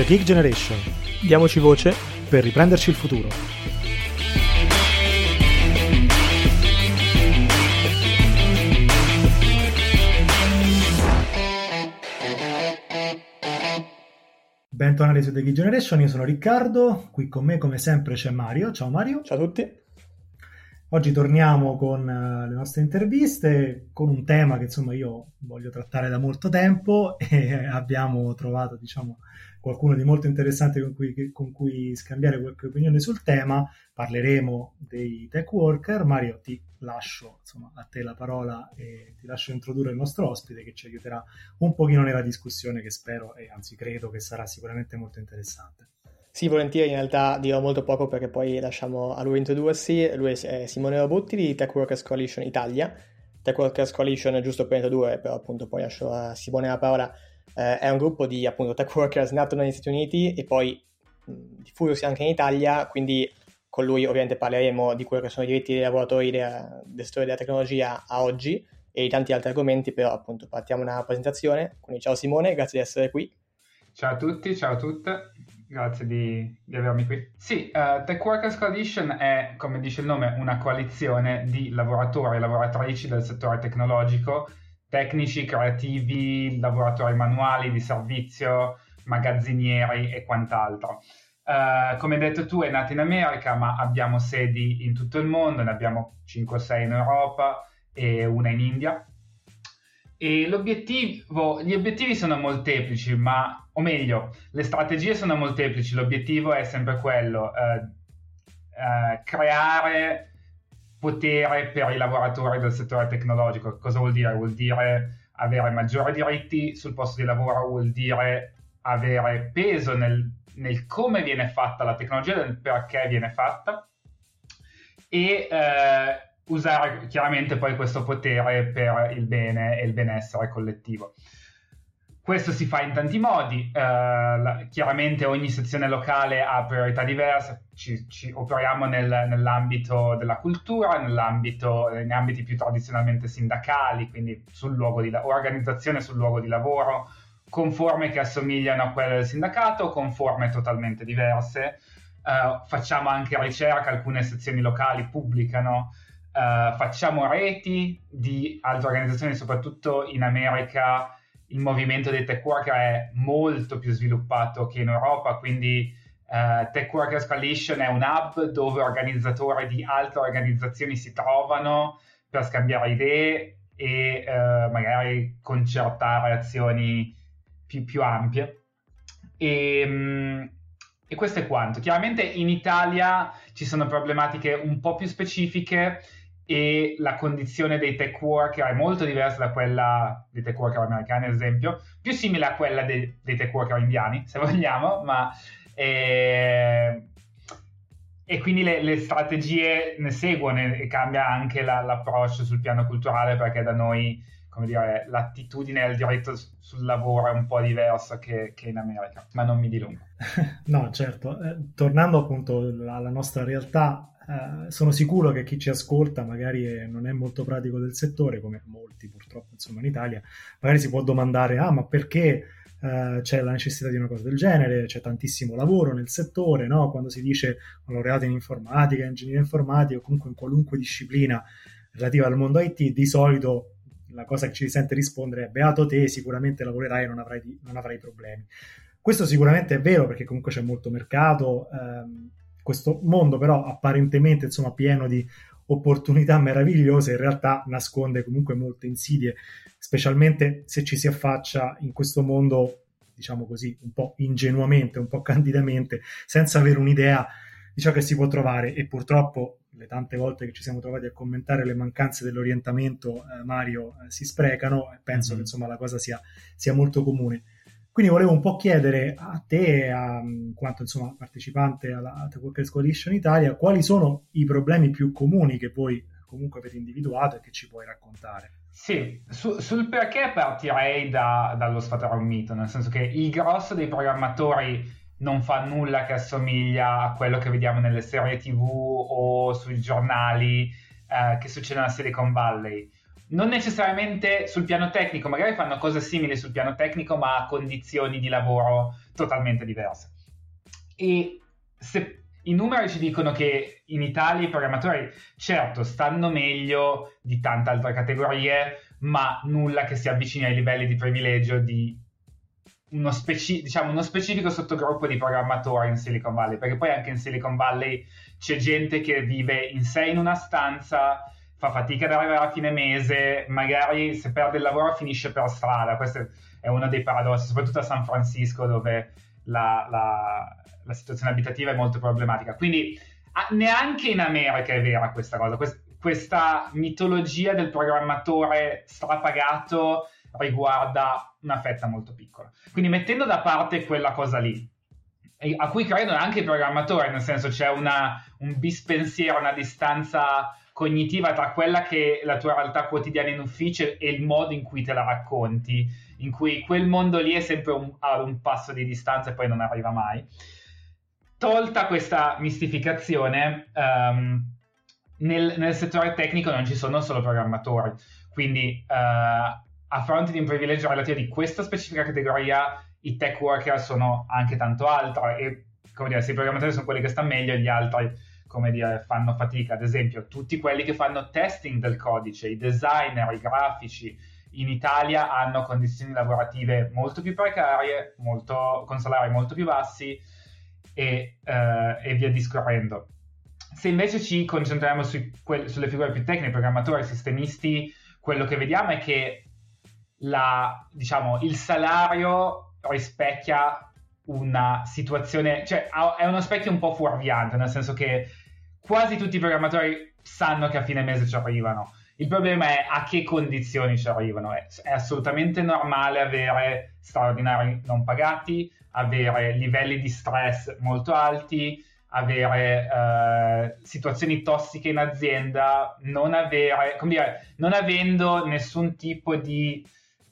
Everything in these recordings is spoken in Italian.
The Geek Generation. Diamoci voce per riprenderci il futuro. Bentornati su The Geek Generation, io sono Riccardo, qui con me come sempre c'è Mario. Ciao Mario. Ciao a tutti. Oggi torniamo con uh, le nostre interviste, con un tema che insomma io voglio trattare da molto tempo e abbiamo trovato diciamo, qualcuno di molto interessante con cui, con cui, scambiare qualche opinione sul tema. Parleremo dei tech worker. Mario, ti lascio insomma, a te la parola e ti lascio introdurre il nostro ospite che ci aiuterà un pochino nella discussione che spero e anzi credo che sarà sicuramente molto interessante. Sì, volentieri, in realtà dirò molto poco perché poi lasciamo a lui introdursi. Lui è Simone Robutti di Tech Workers Coalition Italia. Tech Workers Coalition, giusto per introdurre, però appunto poi lascio a Simone la parola, eh, è un gruppo di appunto tech workers nato negli Stati Uniti e poi diffusosi anche in Italia, quindi con lui ovviamente parleremo di quello che sono i diritti dei lavoratori del, del settore della tecnologia a oggi e di tanti altri argomenti, però appunto partiamo una presentazione. Quindi ciao Simone, grazie di essere qui. Ciao a tutti, ciao a tutte. Grazie di, di, avermi qui. Sì, uh, Tech Workers Coalition è, come dice il nome, una coalizione di lavoratori e lavoratrici del settore tecnologico, tecnici, creativi, lavoratori manuali di servizio, magazzinieri e quant'altro. Uh, come hai detto tu, è nata in America, ma abbiamo sedi in tutto il mondo, ne abbiamo 5 o 6 in Europa e una in India. E l'obiettivo, gli obiettivi sono molteplici, ma, o meglio, le strategie sono molteplici, l'obiettivo è sempre quello, eh, eh, creare potere per i lavoratori del settore tecnologico. Cosa vuol dire? Vuol dire avere maggiori diritti sul posto di lavoro, vuol dire avere peso nel, nel come viene fatta la tecnologia, nel perché viene fatta e eh, usare chiaramente poi questo potere per il bene e il benessere collettivo. Questo si fa in tanti modi, eh, chiaramente ogni sezione locale ha priorità diverse, ci, ci operiamo nel, nell'ambito della cultura, nell'ambito, in ambiti più tradizionalmente sindacali, quindi sul luogo di, organizzazione sul luogo di lavoro, con forme che assomigliano a quelle del sindacato, con forme totalmente diverse. Uh, facciamo anche ricerca, alcune sezioni locali pubblicano Uh, facciamo reti di altre organizzazioni, soprattutto in America il movimento dei tech worker è molto più sviluppato che in Europa, quindi uh, Tech Workers Coalition è un hub dove organizzatori di altre organizzazioni si trovano per scambiare idee e uh, magari concertare azioni più, più ampie. E, um, e questo è quanto. Chiaramente in Italia ci sono problematiche un po' più specifiche e la condizione dei tech worker è molto diversa da quella dei tech worker americani, ad esempio, più simile a quella dei, dei tech worker indiani, se vogliamo, ma... Eh, e quindi le, le, strategie ne seguono e cambia anche la, l'approccio sul piano culturale perché da noi, come dire, l'attitudine al diritto sul lavoro è un po' diversa che, che in America, ma non mi dilungo. no, certo. Eh, tornando appunto alla nostra realtà, eh, sono sicuro che chi ci ascolta magari è, non è molto pratico del settore, come molti purtroppo insomma in Italia, magari si può domandare, ah ma perché uh, c'è la necessità di una cosa del genere, c'è tantissimo lavoro nel settore, no? quando si dice un laureato in informatica, ingegneria informatica o comunque in qualunque disciplina relativa al mondo IT, di solito la cosa che ci sente rispondere è beato te, sicuramente lavorerai e non avrai, non avrai problemi. Questo sicuramente è vero perché comunque c'è molto mercato, ehm, questo mondo però apparentemente insomma pieno di opportunità meravigliose in realtà nasconde comunque molte insidie, specialmente se ci si affaccia in questo mondo, diciamo così, un po' ingenuamente, un po' candidamente, senza avere un'idea di ciò che si può trovare e purtroppo le tante volte che ci siamo trovati a commentare le mancanze dell'orientamento, eh, Mario, eh, si sprecano e penso mm-hmm. che insomma la cosa sia, sia molto comune. Quindi volevo un po' chiedere a te, a, in quanto insomma, partecipante alla The Workers Coalition Italia, quali sono i problemi più comuni che voi comunque avete individuato e che ci puoi raccontare? Sì, su, sul perché partirei da, dallo sfatare un mito, nel senso che il grosso dei programmatori non fa nulla che assomiglia a quello che vediamo nelle serie tv o sui giornali eh, che succedono a Silicon Valley non necessariamente sul piano tecnico, magari fanno cose simili sul piano tecnico, ma a condizioni di lavoro totalmente diverse. E se i numeri ci dicono che in Italia i programmatori, certo, stanno meglio di tante altre categorie, ma nulla che si avvicini ai livelli di privilegio di uno, speci- diciamo, uno specifico sottogruppo di programmatori in Silicon Valley, perché poi anche in Silicon Valley c'è gente che vive in sé in una stanza, fa fatica ad arrivare a fine mese, magari se perde il lavoro finisce per strada. Questo è uno dei paradossi, soprattutto a San Francisco dove la, la, la situazione abitativa è molto problematica. Quindi a, neanche in America è vera questa cosa, quest, questa mitologia del programmatore strapagato riguarda una fetta molto piccola. Quindi mettendo da parte quella cosa lì, a cui credono anche i programmatori, nel senso c'è una, un bispensiero, una distanza cognitiva tra quella che è la tua realtà quotidiana in ufficio e il modo in cui te la racconti, in cui quel mondo lì è sempre un, a un passo di distanza e poi non arriva mai. Tolta questa mistificazione, um, nel, nel, settore tecnico non ci sono solo programmatori, quindi uh, a fronte di un privilegio relativo di questa specifica categoria, i tech worker sono anche tanto altro e come dire, se i programmatori sono quelli che stanno meglio, gli altri come dire, fanno fatica. Ad esempio, tutti quelli che fanno testing del codice, i designer, i grafici, in Italia hanno condizioni lavorative molto più precarie, molto, con salari molto più bassi e, eh, e via discorrendo. Se invece ci concentriamo sui, que- sulle figure più tecniche, programmatori, sistemisti, quello che vediamo è che la, diciamo, il salario rispecchia una situazione, cioè è uno specchio un po' fuorviante, nel senso che quasi tutti i programmatori sanno che a fine mese ci arrivano. Il problema è a che condizioni ci arrivano. È, è assolutamente normale avere straordinari non pagati, avere livelli di stress molto alti, avere uh, situazioni tossiche in azienda, non, avere, dire, non avendo nessun tipo di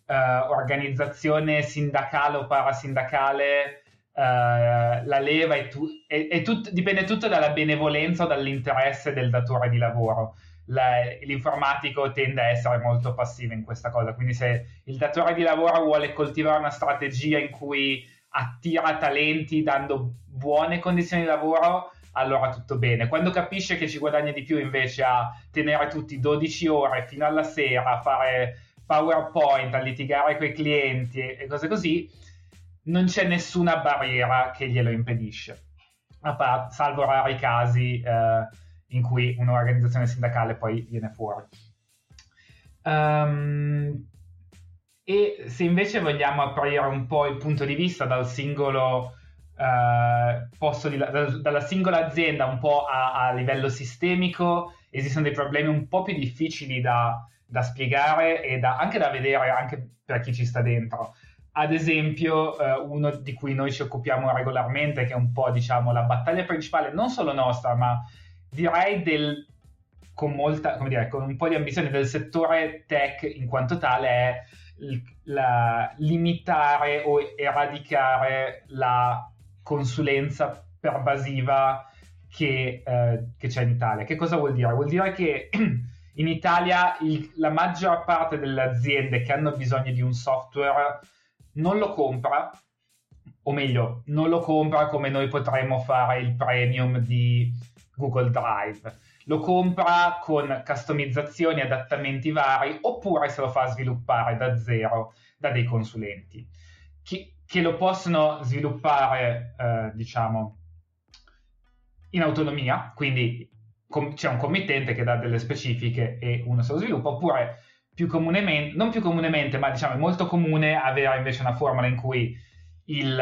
uh, organizzazione sindacale o parasindacale Uh, la leva è tu- è, è tut- dipende tutto dalla benevolenza o dall'interesse del datore di lavoro. La, l'informatico tende a essere molto passivo in questa cosa, quindi se il datore di lavoro vuole coltivare una strategia in cui attira talenti dando buone condizioni di lavoro, allora tutto bene. Quando capisce che ci guadagna di più invece a tenere tutti 12 ore fino alla sera, a fare PowerPoint, a litigare con i clienti e cose così, non c'è nessuna barriera che glielo impedisce, part- salvo rari casi eh, in cui un'organizzazione sindacale poi viene fuori. Um, e se invece vogliamo aprire un po' il punto di vista dal singolo uh, posto di, da, dalla singola azienda un po' a, a, livello sistemico, esistono dei problemi un po' più difficili da, da spiegare e da, anche da vedere anche per chi ci sta dentro ad esempio eh, uno di cui noi ci occupiamo regolarmente, che è un po' diciamo la battaglia principale, non solo nostra, ma direi del, con, molta, come dire, con un po' di ambizione del settore tech in quanto tale, è la, limitare o eradicare la consulenza pervasiva che, eh, che, c'è in Italia. Che cosa vuol dire? Vuol dire che in Italia il, la maggior parte delle aziende che hanno bisogno di un software non lo compra, o meglio, non lo compra come noi potremmo fare il premium di Google Drive. Lo compra con customizzazioni, adattamenti vari, oppure se lo fa sviluppare da zero da dei consulenti che, che lo possono sviluppare, eh, diciamo, in autonomia, quindi com- c'è un committente che dà delle specifiche e uno se lo sviluppa, oppure più comunemente, non più comunemente, ma diciamo è molto comune avere invece una formula in cui il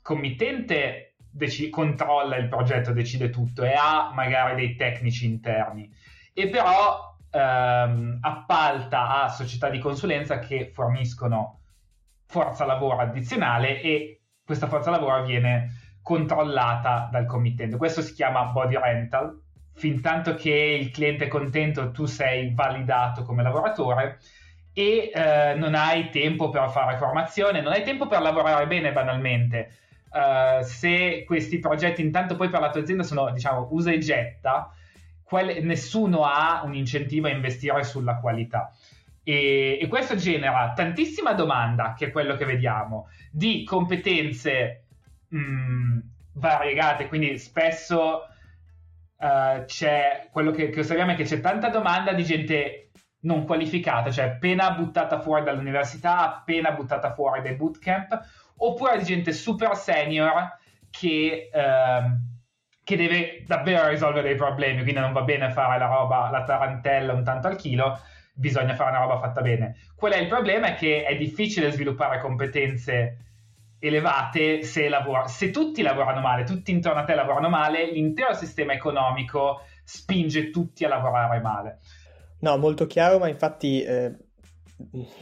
committente dec- controlla il progetto, decide tutto e ha magari dei tecnici interni e però ehm, appalta a società di consulenza che forniscono forza lavoro addizionale e questa forza lavoro viene controllata dal committente. Questo si chiama body rental fin tanto che il cliente è contento tu sei validato come lavoratore e eh, non hai tempo per fare formazione, non hai tempo per lavorare bene banalmente. Uh, se questi progetti intanto poi per la tua azienda sono diciamo usa e getta, quelle, nessuno ha un incentivo a investire sulla qualità. E, e, questo genera tantissima domanda, che è quello che vediamo, di competenze mh, mm, variegate, quindi spesso uh, c'è quello che, che osserviamo è che c'è tanta domanda di gente non qualificata, cioè appena buttata fuori dall'università, appena buttata fuori dai bootcamp, oppure di gente super senior che, uh, che deve davvero risolvere dei problemi, quindi non va bene fare la roba, la tarantella un tanto al chilo, bisogna fare una roba fatta bene. Qual è il problema? È che è difficile sviluppare competenze elevate se, lavora, se tutti lavorano male, tutti intorno a te lavorano male, l'intero sistema economico spinge tutti a lavorare male. No, molto chiaro, ma infatti eh,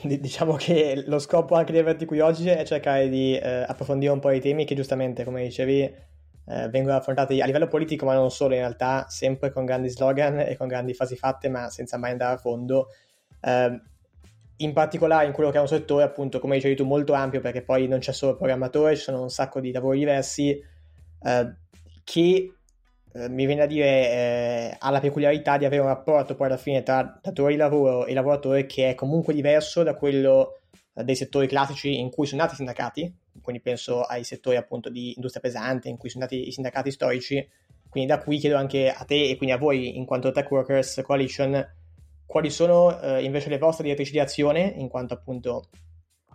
diciamo che lo scopo anche di averti qui oggi è cercare di eh, approfondire un po' i temi che giustamente, come dicevi, eh, vengono affrontati a livello politico, ma non solo in realtà, sempre con grandi slogan e con grandi fasi fatte, ma senza mai andare a fondo. Eh, in particolare in quello che è un settore, appunto, come dicevi tu, molto ampio, perché poi non c'è solo programmatore, ci sono un sacco di lavori diversi, eh, che eh, mi viene a dire eh, ha la peculiarità di avere un rapporto poi alla fine tra datore di lavoro e lavoratore che è comunque diverso da quello eh, dei settori classici in cui sono nati i sindacati, quindi penso ai settori appunto di industria pesante in cui sono nati i sindacati storici, quindi da qui chiedo anche a te e quindi a voi in quanto Tech Workers Coalition quali sono eh, invece le vostre direttrici di azione in quanto appunto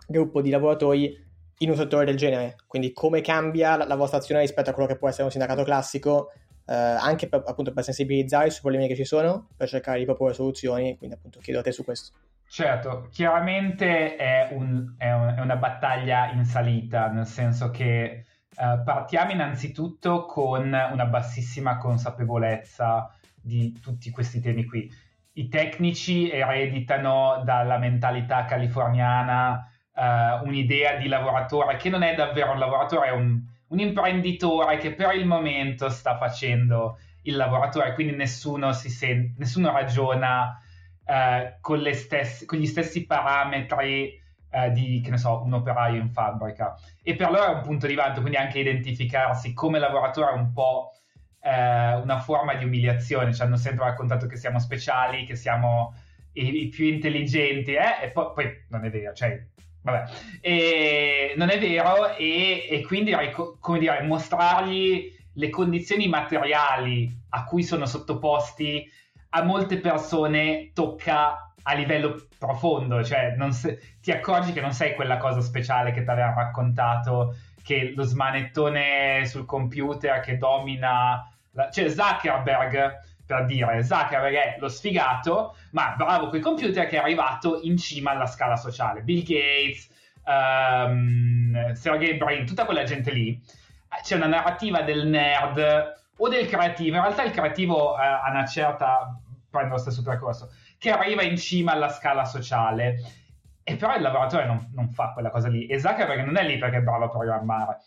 gruppo di lavoratori in un settore del genere, quindi come cambia la, la vostra azione rispetto a quello che può essere un sindacato classico, eh, anche per, appunto per sensibilizzare sui problemi che ci sono, per cercare di proporre soluzioni, quindi appunto chiedo a te su questo. Certo, chiaramente è, un, è, un, è una battaglia in salita, nel senso che uh, partiamo innanzitutto con una bassissima consapevolezza di tutti questi temi qui i tecnici ereditano dalla mentalità californiana uh, un'idea di lavoratore che non è davvero un lavoratore, è un, un, imprenditore che per il momento sta facendo il lavoratore, quindi nessuno, si sente, nessuno ragiona uh, con, stesse, con, gli stessi parametri uh, di, che ne so, un operaio in fabbrica. E per loro è un punto di vanto, quindi anche identificarsi come lavoratore è un po' eh, una forma di umiliazione, ci hanno sempre raccontato che siamo speciali, che siamo i, i più intelligenti, eh? e poi, poi, non è vero, cioè, vabbè, e, non è vero e, e quindi, come dire, mostrargli le condizioni materiali a cui sono sottoposti a molte persone tocca a livello profondo, cioè se, ti accorgi che non sei quella cosa speciale che ti aveva raccontato, che lo smanettone sul computer che domina cioè Zuckerberg per dire Zuckerberg è lo sfigato ma bravo con i computer che è arrivato in cima alla scala sociale. Bill Gates um, Sergey Brin tutta quella gente lì. C'è una narrativa del nerd o del creativo in realtà il creativo uh, a una certa prende lo stesso percorso che arriva in cima alla scala sociale. E però il lavoratore non, non fa quella cosa lì. E Zuckerberg non è lì perché è bravo a programmare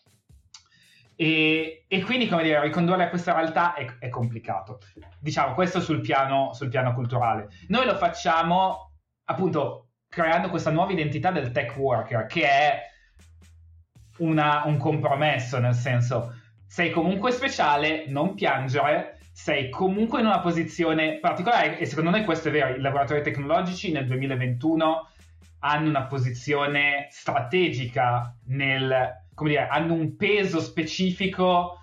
e, e, quindi, come dire, ricondurre a questa realtà è, è complicato. Diciamo, questo sul piano, sul piano, culturale. Noi lo facciamo appunto creando questa nuova identità del tech worker, che è una, un compromesso, nel senso, sei comunque speciale, non piangere, sei comunque in una posizione particolare, e secondo noi questo è vero, i lavoratori tecnologici nel 2021 hanno una posizione strategica nel come dire, hanno un peso specifico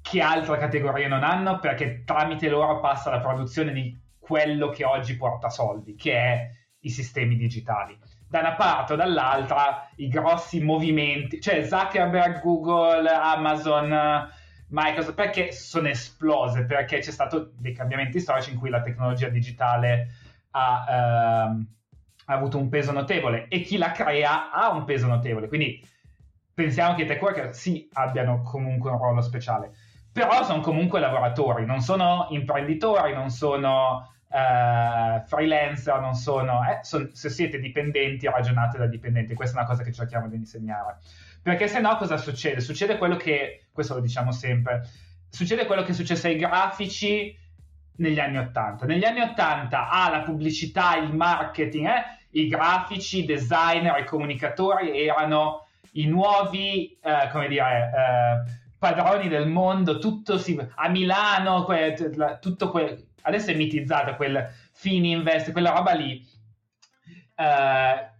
che altre categorie non hanno perché tramite loro passa la produzione di quello che oggi porta soldi, che è i sistemi digitali. Da una parte o dall'altra i grossi movimenti, cioè Zuckerberg, Google, Amazon, Microsoft, perché sono esplose? Perché c'è stato dei cambiamenti storici in cui la tecnologia digitale ha, ehm, ha avuto un peso notevole e chi la crea ha un peso notevole. Quindi pensiamo che i tech worker sì abbiano comunque un ruolo speciale, però sono comunque lavoratori, non sono imprenditori, non sono uh, freelancer, non sono, eh, son, se siete dipendenti ragionate da dipendenti, questa è una cosa che cerchiamo di insegnare. Perché se no cosa succede? Succede quello che, questo lo diciamo sempre, succede quello che è successo ai grafici negli anni 80. Negli anni 80 ah, la pubblicità, il marketing, eh, i grafici, i designer, i comunicatori erano i nuovi, eh, come dire, eh, padroni del mondo, tutto si, a Milano, que, tutto quel, adesso è mitizzato quel Fininvest, quella roba lì. Eh,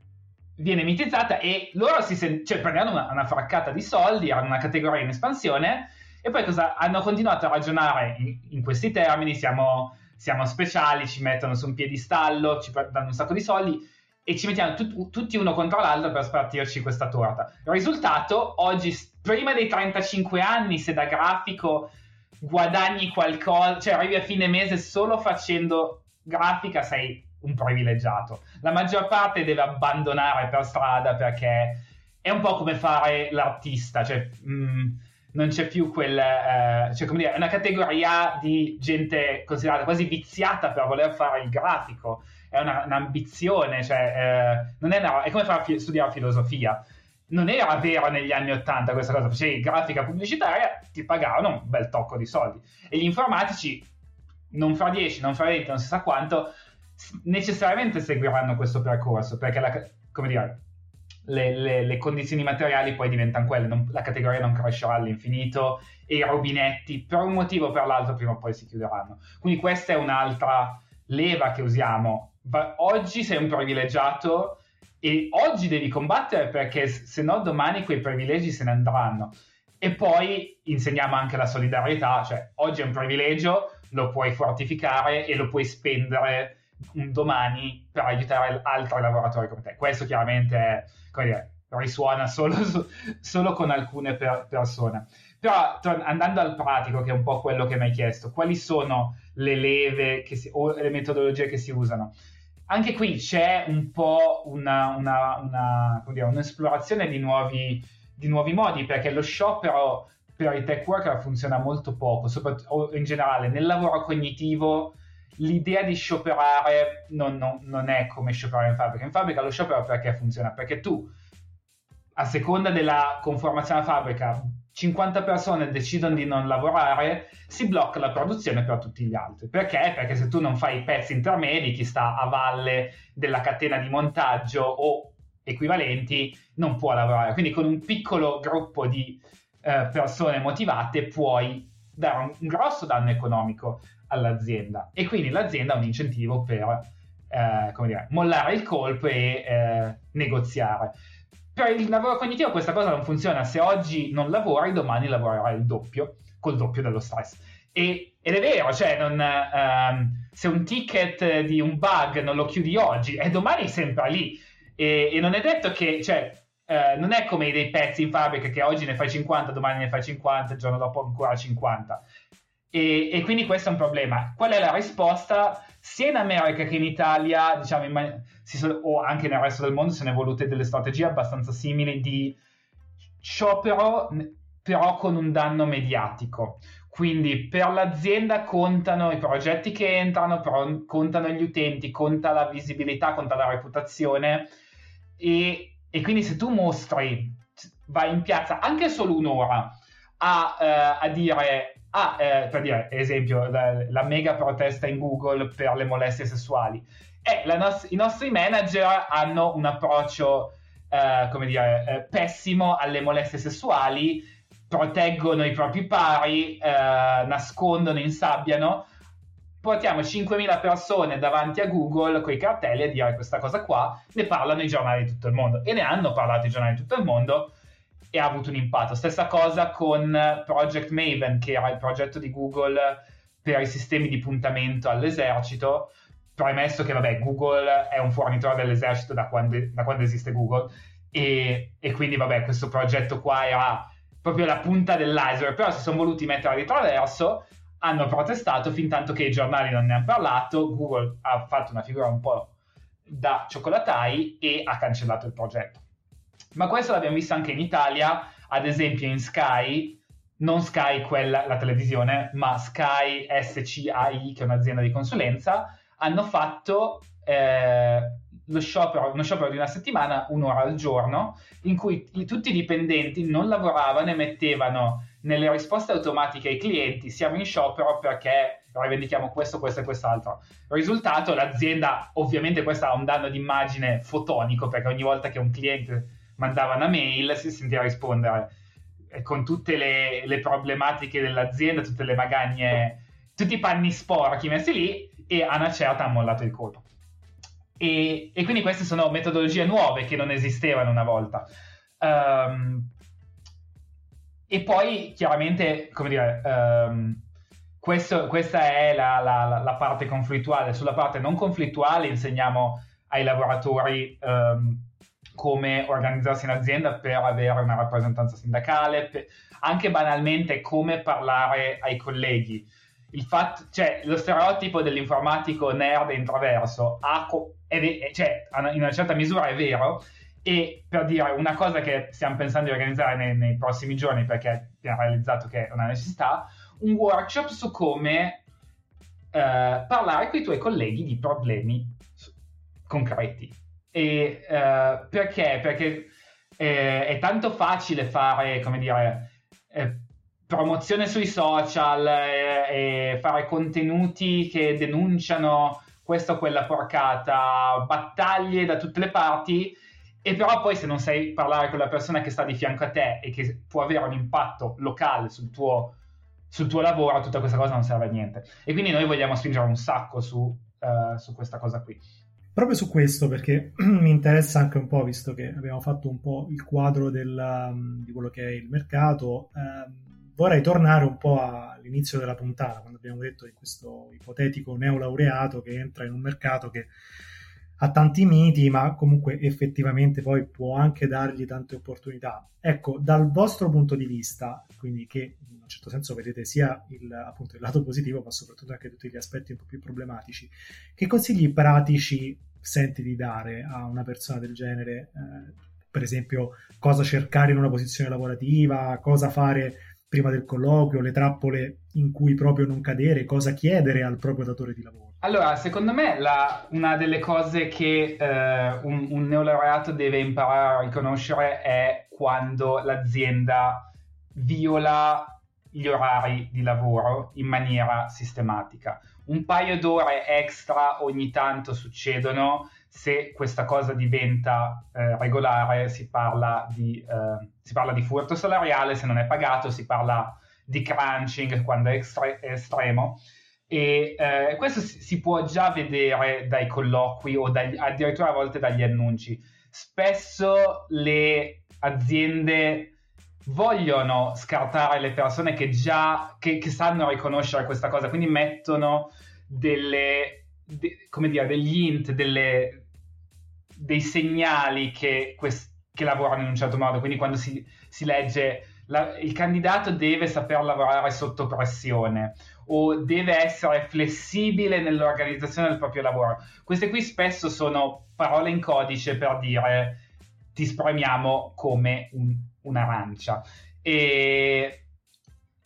viene mitizzata e loro si sen- cioè, prendono una, una, fraccata di soldi, hanno una categoria in espansione e poi cosa hanno continuato a ragionare in, in questi termini, siamo, siamo, speciali, ci mettono su un piedistallo, ci danno un sacco di soldi e ci mettiamo tut- tutti uno contro l'altro per spartirci questa torta. Il risultato, oggi, prima dei 35 anni, se da grafico guadagni qualcosa, cioè arrivi a fine mese solo facendo grafica, sei un privilegiato. La maggior parte deve abbandonare per strada perché è un po' come fare l'artista, cioè mh, mm, non c'è più quel, eh, cioè come dire, è una categoria di gente considerata quasi viziata per voler fare il grafico, è una, un'ambizione, cioè eh, non è, una, è come fare, studiare filosofia. Non era vero negli anni Ottanta questa cosa, facevi grafica pubblicitaria, ti pagavano un bel tocco di soldi. E gli informatici, non fra 10, non fra 20, non si sa quanto, necessariamente seguiranno questo percorso, perché la, come dire, le, le, le, condizioni materiali poi diventano quelle, non, la categoria non crescerà all'infinito e i rubinetti per un motivo o per l'altro prima o poi si chiuderanno. Quindi questa è un'altra leva che usiamo. Va, oggi sei un privilegiato e oggi devi combattere perché se no domani quei privilegi se ne andranno. E poi insegniamo anche la solidarietà, cioè oggi è un privilegio, lo puoi fortificare e lo puoi spendere un domani per aiutare altri lavoratori come te. Questo chiaramente dire, risuona solo, solo con alcune per persone. Però andando al pratico, che è un po' quello che mi hai chiesto, quali sono le leve si, o le metodologie che si usano? Anche qui c'è un po' una, una, una, dire, un'esplorazione di nuovi, di nuovi modi, perché lo sciopero per i tech worker funziona molto poco, soprattutto in generale nel lavoro cognitivo l'idea di scioperare non, non, non, è come scioperare in fabbrica. In fabbrica lo sciopero perché funziona? Perché tu, a seconda della conformazione della fabbrica, 50 persone decidono di non lavorare, si blocca la produzione per tutti gli altri. Perché? Perché se tu non fai i pezzi intermedi, chi sta a valle della catena di montaggio o equivalenti non può lavorare. Quindi con un piccolo gruppo di eh, persone motivate puoi dare un, grosso danno economico all'azienda e quindi l'azienda ha un incentivo per eh, dire, mollare il colpo e eh, negoziare. Per il lavoro cognitivo questa cosa non funziona, se oggi non lavori domani lavorerai il doppio, col doppio dello stress. E, ed è vero, cioè non, ehm, se un ticket di un bug non lo chiudi oggi, è domani sempre lì. E, e non è detto che, cioè, eh, non è come dei pezzi in fabbrica che oggi ne fai 50, domani ne fai 50, il giorno dopo ancora 50. E, e, quindi questo è un problema. Qual è la risposta? Sia in America che in Italia, diciamo, in man- so- o anche nel resto del mondo, se ne è volute delle strategie abbastanza simili di sciopero, però con un danno mediatico. Quindi per l'azienda contano i progetti che entrano, però contano gli utenti, conta la visibilità, conta la reputazione e, e quindi se tu mostri, vai in piazza anche solo un'ora a, uh, a dire Ah, eh, per dire, esempio, la, la, mega protesta in Google per le molestie sessuali. Eh, nos- I nostri manager hanno un approccio, eh, come dire, eh, pessimo alle molestie sessuali, proteggono i propri pari, eh, nascondono, insabbiano. Portiamo 5.000 persone davanti a Google con i cartelli a dire questa cosa qua, ne parlano i giornali di tutto il mondo. E ne hanno parlato i giornali di tutto il mondo e ha avuto un impatto. Stessa cosa con Project Maven, che era il progetto di Google per i sistemi di puntamento all'esercito. Premesso che, vabbè, Google è un fornitore dell'esercito da quando, da quando esiste Google, e, e, quindi, vabbè, questo progetto qua era proprio la punta dell'iceberg, però si sono voluti mettere di traverso, hanno protestato fin tanto che i giornali non ne hanno parlato, Google ha fatto una figura un po' da cioccolatai e ha cancellato il progetto. Ma questo l'abbiamo visto anche in Italia, ad esempio in Sky, non Sky quella, la televisione, ma Sky SCAI, che è un'azienda di consulenza, hanno fatto eh, lo sciopero, uno sciopero di una settimana, un'ora al giorno, in cui i, tutti i dipendenti non lavoravano e mettevano nelle risposte automatiche ai clienti siamo in sciopero perché rivendichiamo questo, questo e quest'altro. Risultato, l'azienda, ovviamente questo ha un danno d'immagine fotonico perché ogni volta che un cliente mandava una mail, si sentiva rispondere con tutte le, le, problematiche dell'azienda, tutte le magagne, tutti i panni sporchi messi lì e a una certa ha mollato il colpo. E, e, quindi queste sono metodologie nuove che non esistevano una volta. Um, e poi chiaramente, come dire, um, questo, questa è la, la, la, parte conflittuale. Sulla parte non conflittuale insegniamo ai lavoratori um, come organizzarsi in azienda per avere una rappresentanza sindacale, per, anche banalmente come parlare ai colleghi. Fatto, cioè, lo stereotipo dell'informatico nerd e introverso ha, è, cioè, in una certa misura è vero, e per dire una cosa che stiamo pensando di organizzare nei, nei prossimi giorni perché abbiamo realizzato che è una necessità, un workshop su come eh, parlare con i tuoi colleghi di problemi concreti. E eh, perché? Perché eh, è tanto facile fare, come dire, eh, promozione sui social eh, e fare contenuti che denunciano questa o quella porcata, battaglie da tutte le parti e però poi se non sai parlare con la persona che sta di fianco a te e che può avere un impatto locale sul tuo, sul tuo lavoro, tutta questa cosa non serve a niente. E quindi noi vogliamo spingere un sacco su, uh, su questa cosa qui. Proprio su questo, perché mi interessa anche un po', visto che abbiamo fatto un po' il quadro del, um, di quello che è il mercato, ehm, vorrei tornare un po' all'inizio della puntata, quando abbiamo detto di questo ipotetico neolaureato che entra in un mercato che ha tanti miti, ma comunque effettivamente poi può anche dargli tante opportunità. Ecco, dal vostro punto di vista, quindi che in un certo senso vedete sia il, appunto, il lato positivo, ma soprattutto anche tutti gli aspetti un po' più problematici, che consigli pratici senti di dare a una persona del genere? Eh, per esempio, cosa cercare in una posizione lavorativa, cosa fare prima del colloquio, le trappole in cui proprio non cadere, cosa chiedere al proprio datore di lavoro. Allora, secondo me la, una delle cose che eh, un, un neolaureato deve imparare a riconoscere è quando l'azienda viola gli orari di lavoro in maniera sistematica. Un paio d'ore extra ogni tanto succedono, se questa cosa diventa eh, regolare si parla, di, eh, si parla, di, furto salariale, se non è pagato si parla di crunching quando è, estre- è estremo e eh, questo si, può già vedere dai colloqui o dagli, addirittura a volte dagli annunci. Spesso le aziende vogliono scartare le persone che già che, che sanno riconoscere questa cosa, quindi mettono delle, de, come dire, degli int, delle, dei segnali che, quest, che, lavorano in un certo modo. Quindi quando si, si legge la, il candidato deve saper lavorare sotto pressione o deve essere flessibile nell'organizzazione del proprio lavoro. Queste qui spesso sono parole in codice per dire ti spremiamo come un, un'arancia. E,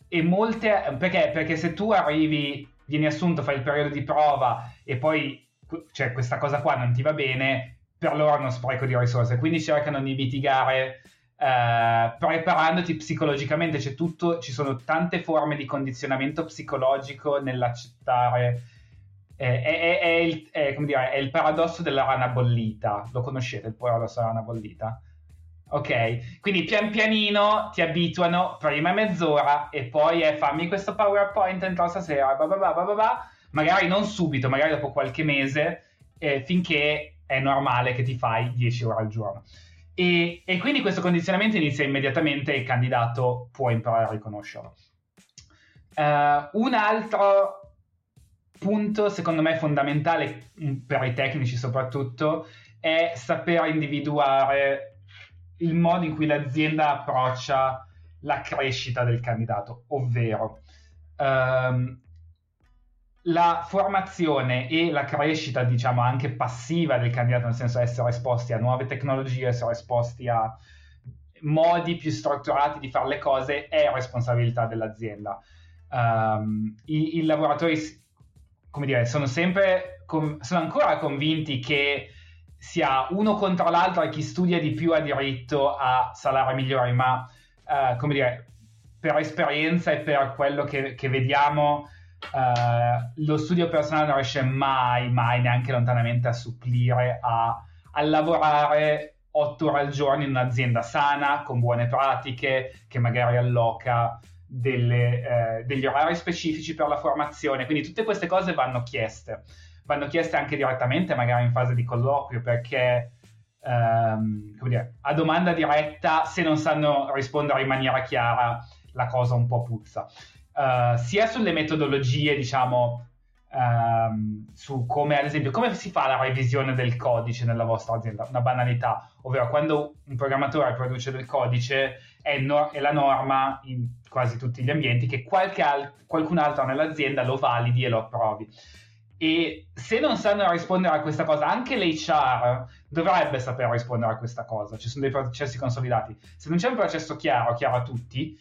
e molte perché? perché se tu arrivi, vieni assunto, fai il periodo di prova e poi cioè, questa cosa qua non ti va bene, per loro è uno spreco di risorse, quindi cercano di mitigare eh, preparandoti psicologicamente, c'è tutto, ci sono tante forme di condizionamento psicologico nell'accettare. Eh, è, è, è, il, dire, è, il, paradosso della rana bollita. Lo conoscete il paradosso della rana bollita? Ok, quindi pian pianino ti abituano prima mezz'ora e poi è fammi questo PowerPoint entro stasera, blah blah blah blah blah, magari non subito, magari dopo qualche mese, eh, finché è normale che ti fai 10 ore al giorno. E, e, quindi questo condizionamento inizia immediatamente e il candidato può imparare a riconoscerlo. Uh, un altro punto, secondo me, fondamentale mm, per i tecnici soprattutto, è saper individuare il modo in cui l'azienda approccia la crescita del candidato, ovvero um, la formazione e la crescita, diciamo, anche passiva del candidato, nel senso essere esposti a nuove tecnologie, essere esposti a modi più strutturati di fare le cose, è responsabilità dell'azienda. Um, i, i, lavoratori, come dire, sono sempre, com- sono ancora convinti che sia uno contro l'altro e chi studia di più ha diritto a salari migliori, ma, uh, come dire, per esperienza e per quello che, che vediamo, Uh, lo studio personale non riesce mai, mai neanche lontanamente a supplire a, a lavorare otto ore al giorno in un'azienda sana, con buone pratiche, che magari alloca delle, eh, degli orari specifici per la formazione. Quindi tutte queste cose vanno chieste. vanno chieste anche direttamente, magari in fase di colloquio, perché ehm, dire, a domanda diretta, se non sanno rispondere in maniera chiara, la cosa un po' puzza. Uh, sia sulle metodologie, diciamo, um, su come, ad esempio, come si fa la revisione del codice nella vostra azienda? Una banalità, ovvero quando un programmatore produce del codice è, no- è la norma in quasi tutti gli ambienti che al- qualcun altro nell'azienda lo validi e lo approvi. E se non sanno rispondere a questa cosa, anche l'HR dovrebbe sapere rispondere a questa cosa. Ci sono dei processi consolidati. Se non c'è un processo chiaro, chiaro a tutti,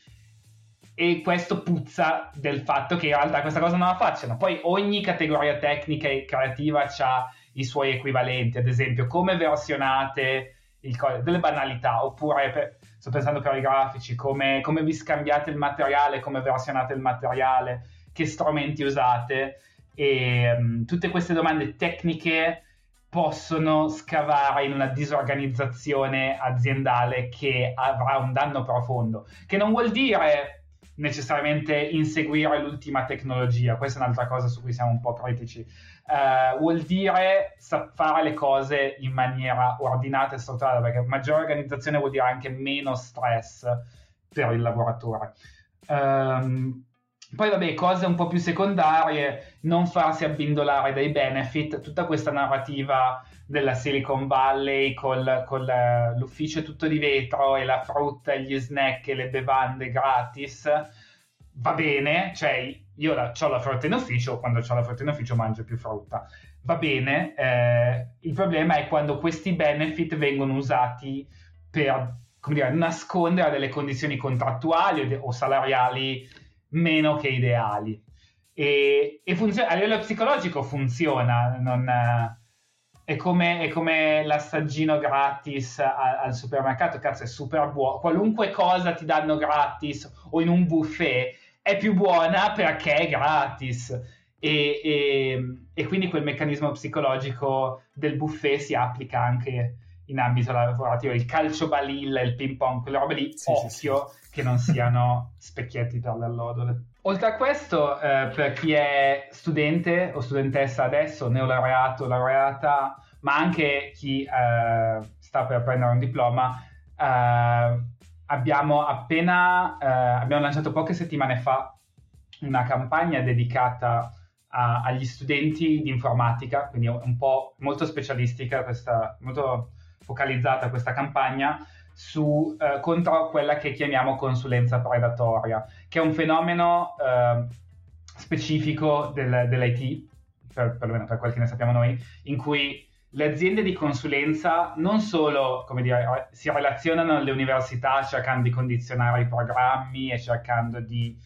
e questo puzza del fatto che in realtà questa cosa non la facciano. Poi ogni categoria tecnica e creativa ha i suoi equivalenti, ad esempio come versionate il codice, delle banalità, oppure per, sto pensando per i grafici, come, come vi scambiate il materiale, come versionate il materiale, che strumenti usate e um, tutte queste domande tecniche possono scavare in una disorganizzazione aziendale che avrà un danno profondo, che non vuol dire necessariamente inseguire l'ultima tecnologia, questa è un'altra cosa su cui siamo un po' critici, uh, vuol dire fare le cose in maniera ordinata e strutturata, perché maggiore organizzazione vuol dire anche meno stress per il lavoratore. Um, poi vabbè, cose un po' più secondarie, non farsi abbindolare dai benefit, tutta questa narrativa della Silicon Valley con col l'ufficio tutto di vetro e la frutta gli snack e le bevande gratis, va bene, cioè io la, ho la frutta in ufficio, quando ho la frutta in ufficio mangio più frutta, va bene, eh, il problema è quando questi benefit vengono usati per, come dire, nascondere delle condizioni contrattuali o salariali meno che ideali. E, e funziona, a livello psicologico funziona, non, è, come, è, come, l'assaggino gratis a, al supermercato, cazzo è super buono, qualunque cosa ti danno gratis o in un buffet è più buona perché è gratis. E, e, e, quindi quel meccanismo psicologico del buffet si applica anche in ambito lavorativo. Il calcio balilla, il ping pong, quelle robe lì, sì, occhio, sì, sì che non siano specchietti per le allodole. Oltre a questo, eh, per chi è studente o studentessa adesso, neolaureato, laureata, ma anche chi eh, sta per prendere un diploma, eh, abbiamo appena eh, abbiamo lanciato poche settimane fa una campagna dedicata a, agli studenti di informatica, quindi un po' molto specialistica, questa, molto focalizzata questa campagna, su, eh, contro quella che chiamiamo consulenza predatoria, che è un fenomeno eh, specifico del, dell'IT, per, perlomeno per quel che ne sappiamo noi, in cui le aziende di consulenza non solo dire, si relazionano alle università cercando di condizionare i programmi e cercando di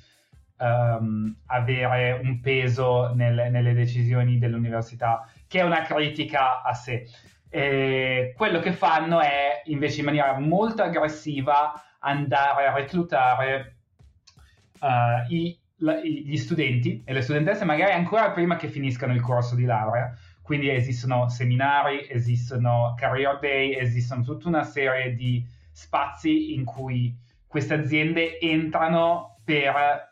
um, avere un peso nel, nelle decisioni dell'università, che è una critica a sé, e quello che fanno è invece in maniera molto aggressiva andare a reclutare uh, i, la, gli studenti e le studentesse magari ancora prima che finiscano il corso di laurea. Quindi esistono seminari, esistono career day, esistono tutta una serie di spazi in cui queste aziende entrano per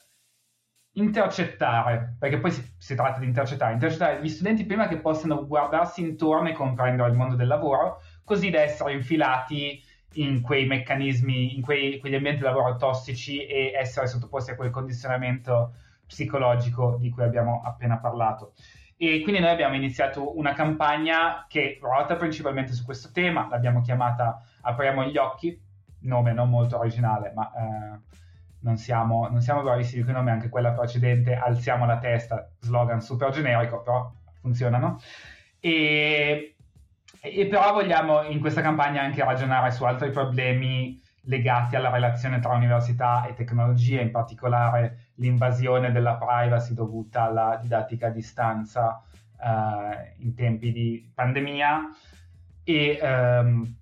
intercettare, perché poi si, si, tratta di intercettare, intercettare gli studenti prima che possano guardarsi intorno e comprendere il mondo del lavoro, così da essere infilati in quei meccanismi, in quei, quegli ambienti di lavoro tossici e essere sottoposti a quel condizionamento psicologico di cui abbiamo appena parlato. E quindi noi abbiamo iniziato una campagna che ruota principalmente su questo tema, l'abbiamo chiamata Apriamo gli occhi, nome non molto originale, ma eh, non siamo, non siamo bravissimi con i nomi, anche quella precedente, alziamo la testa, slogan super generico, però funzionano. E, e però vogliamo in questa campagna anche ragionare su altri problemi legati alla relazione tra università e tecnologia, in particolare l'invasione della privacy dovuta alla didattica a distanza uh, in tempi di pandemia e um,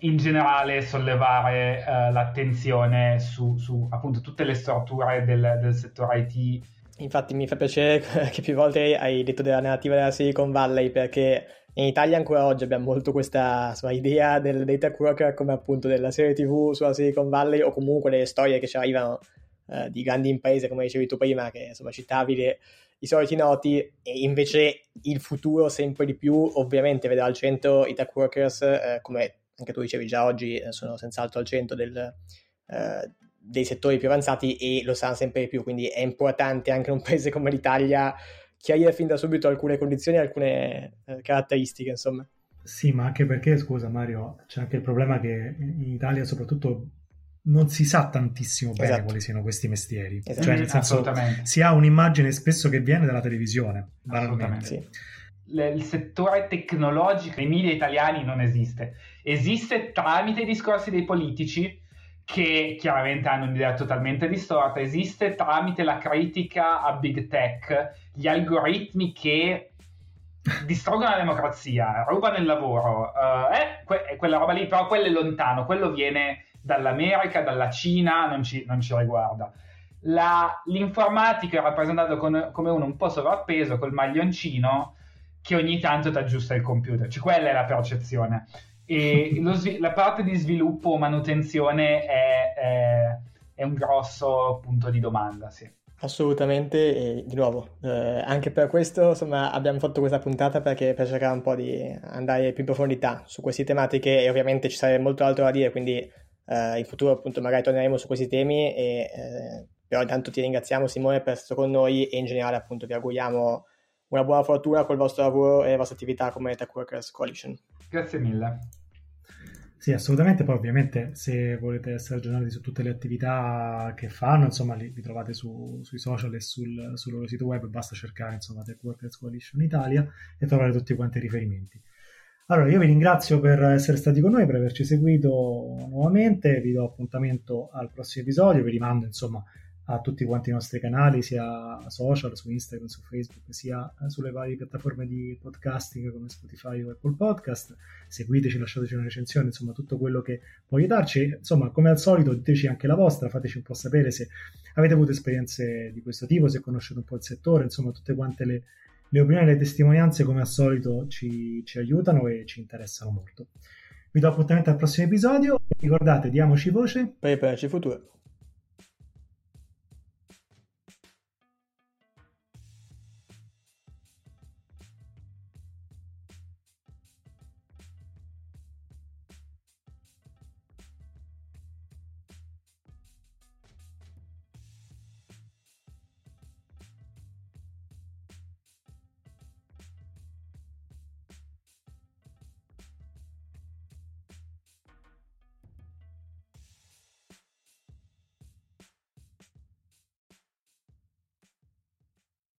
in generale sollevare uh, l'attenzione su, su, appunto tutte le strutture del, del, settore IT. Infatti mi fa piacere che più volte hai detto della narrativa della Silicon Valley perché in Italia ancora oggi abbiamo molto questa insomma, idea del data worker come appunto della serie tv sulla Silicon Valley o comunque delle storie che ci arrivano uh, di grandi imprese come dicevi tu prima che insomma citavi le, i soliti noti e invece il futuro sempre di più ovviamente vedrà al centro i tech workers, eh, come anche tu dicevi già oggi, eh, sono senz'altro al centro del, eh, dei settori più avanzati e lo saranno sempre di più, quindi è importante anche in un paese come l'Italia chiarire fin da subito alcune condizioni, alcune eh, caratteristiche, insomma. Sì, ma anche perché, scusa Mario, c'è anche il problema che in Italia soprattutto non si sa tantissimo bene esatto. quali siano questi mestieri. Esatto. Cioè, nel senso, si ha un'immagine spesso che viene dalla televisione, banalmente. Sì. Il settore tecnologico nei media italiani non esiste. Esiste tramite i discorsi dei politici che chiaramente hanno un'idea totalmente distorta. Esiste tramite la critica a big tech, gli algoritmi che distruggono la democrazia, rubano il lavoro. Uh, eh, que- quella roba lì, però quello è lontano, quello viene dall'America, dalla Cina, non ci, non ci riguarda. La, l'informatica è rappresentata con, come uno un po' sovrappeso col maglioncino che ogni tanto ti aggiusta il computer, cioè quella è la percezione. E lo, la parte di sviluppo o manutenzione è, è, è, un grosso punto di domanda, sì. Assolutamente, e di nuovo, eh, anche per questo insomma, abbiamo fatto questa puntata perché per cercare un po' di andare più in profondità su queste tematiche e ovviamente ci sarebbe molto altro da dire, quindi Uh, in futuro appunto magari torneremo su questi temi e uh, però intanto ti ringraziamo Simone per essere con noi e in generale appunto vi auguriamo una buona fortuna col vostro lavoro e le vostre attività come Tech Workers Coalition. Grazie mille. Sì, assolutamente. Poi, ovviamente, se volete essere aggiornati su tutte le attività che fanno, insomma, li, li trovate su, sui social e sul, sul, loro sito web. Basta cercare, insomma, Tech Workers Coalition Italia e trovare tutti quanti i riferimenti. Allora, io vi ringrazio per essere stati con noi, per averci seguito nuovamente, vi do appuntamento al prossimo episodio, vi rimando insomma a tutti quanti i nostri canali, sia social, su Instagram, su Facebook, sia sulle varie piattaforme di podcasting come Spotify o Apple Podcast. Seguiteci, lasciateci una recensione, insomma tutto quello che voglio darci. Insomma, come al solito, diteci anche la vostra, fateci un po' sapere se avete avuto esperienze di questo tipo, se conoscete un po' il settore, insomma tutte quante le le opinioni e le testimonianze, come al solito, ci, ci aiutano e ci interessano molto. Vi do appuntamento al prossimo episodio. Ricordate, diamoci voce per il futuro.